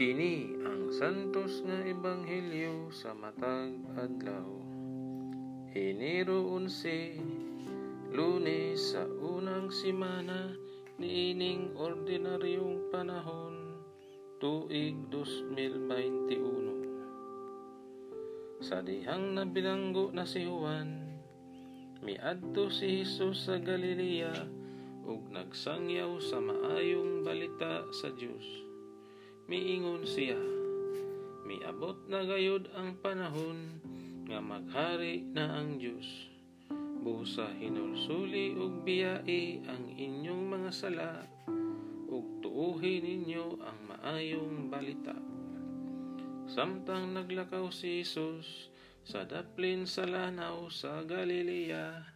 Kini ang santos nga ebanghelyo sa matag adlaw. Enero 11, Lunes sa unang simana niining ordinaryong panahon tuig 2021. Sa dihang nabilanggo na si Juan, miadto si Jesus sa Galilea ug nagsangyaw sa maayong balita sa Dios. Miingon siya, miabot na gayud ang panahon nga maghari na ang Dios. Busa hinulsuli ug biyai ang inyong mga sala ug tuuhi ninyo ang maayong balita. Samtang naglakaw si Jesus sa daplin sa lanaw sa Galilea,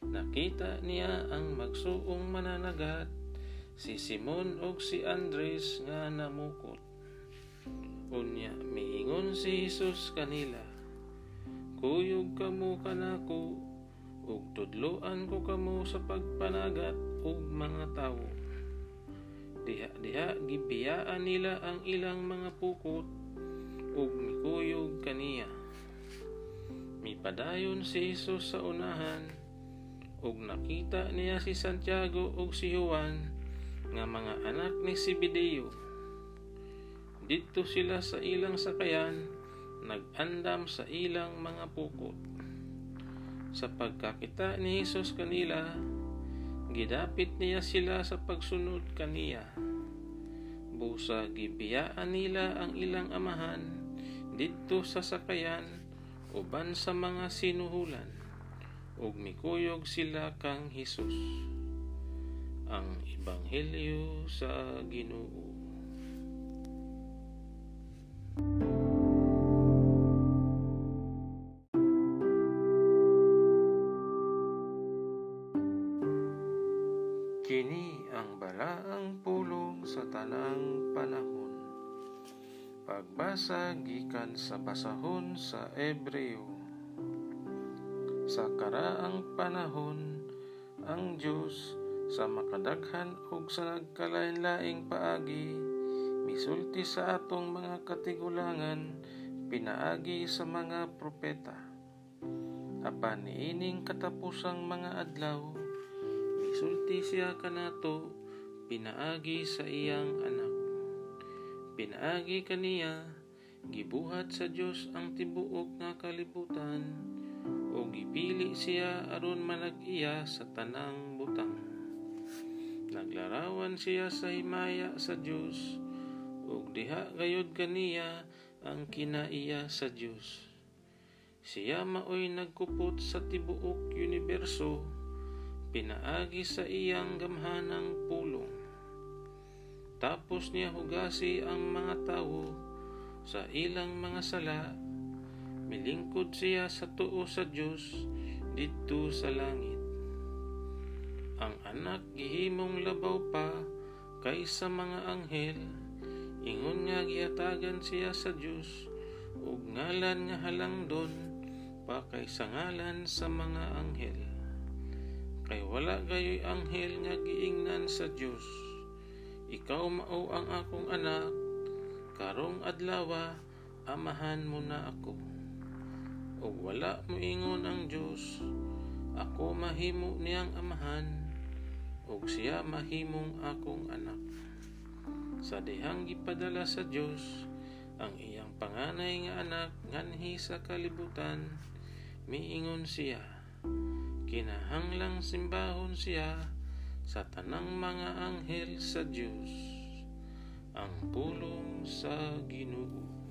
nakita niya ang magsuong mananagat si Simon ug si Andres nga namukot. Unya miingon si Jesus kanila, Kuyog kamo kanako ug tudloan ko kamo sa pagpanagat ug mga tawo. Diha-diha gibiyaan nila ang ilang mga pukot ug mikuyog kaniya. Mipadayon si Jesus sa unahan ug nakita niya si Santiago ug si Juan nga mga anak ni Zebedeo. Dito sila sa ilang sakayan nag-andam sa ilang mga pukot. Sa pagkakita ni Jesus kanila, gidapit niya sila sa pagsunod kaniya. Busa gibiyaan nila ang ilang amahan dito sa sakayan uban sa mga sinuhulan ug mikuyog sila kang Hesus. Ang Ebanghelyo sa Ginoo. Kini ang balaang pulong sa tanang panahon. Pagbasa gikan sa basahon sa Ebreo. Sa karaang panahon, ang Diyos sa makadaghan ug sa nagkalain-laing paagi misulti sa atong mga katigulangan pinaagi sa mga propeta. Apan niining katapusang mga adlaw Sulti siya kanato pinaagi sa iyang anak. Pinaagi kaniya gibuhat sa Dios ang tibuok nga kalibutan o gipili siya aron manag-iya sa tanang butang. Naglarawan siya sa himaya sa Dios ug diha gayud kaniya ang kinaiya sa Dios. Siya maoy nagkupot sa tibuok universo pinaagi sa iyang gamhanang pulong. Tapos niya hugasi ang mga tao sa ilang mga sala, milingkod siya sa tuo sa Dios dito sa langit. Anak gihimong labaw pa kaysa mga anghel, ingon nga giatagan siya sa Dios ug ngalan nga halangdon pa kaysa ngalan sa mga anghel. Kay wala gayoy anghel nga giingnan sa Dios ikaw mao ang akong anak karong adlawa amahan mo na ako. Ug wala mo ingon ang Dios ako mahimo niyang amahan ug siya mahimong akong anak. Sa dihang gipadala sa Dios ang iyang panganay nga anak nganhi sa kalibutan miingon siya kinahanglang simbahon siya sa tanang mga anghel sa Dios ang pulong sa Ginoo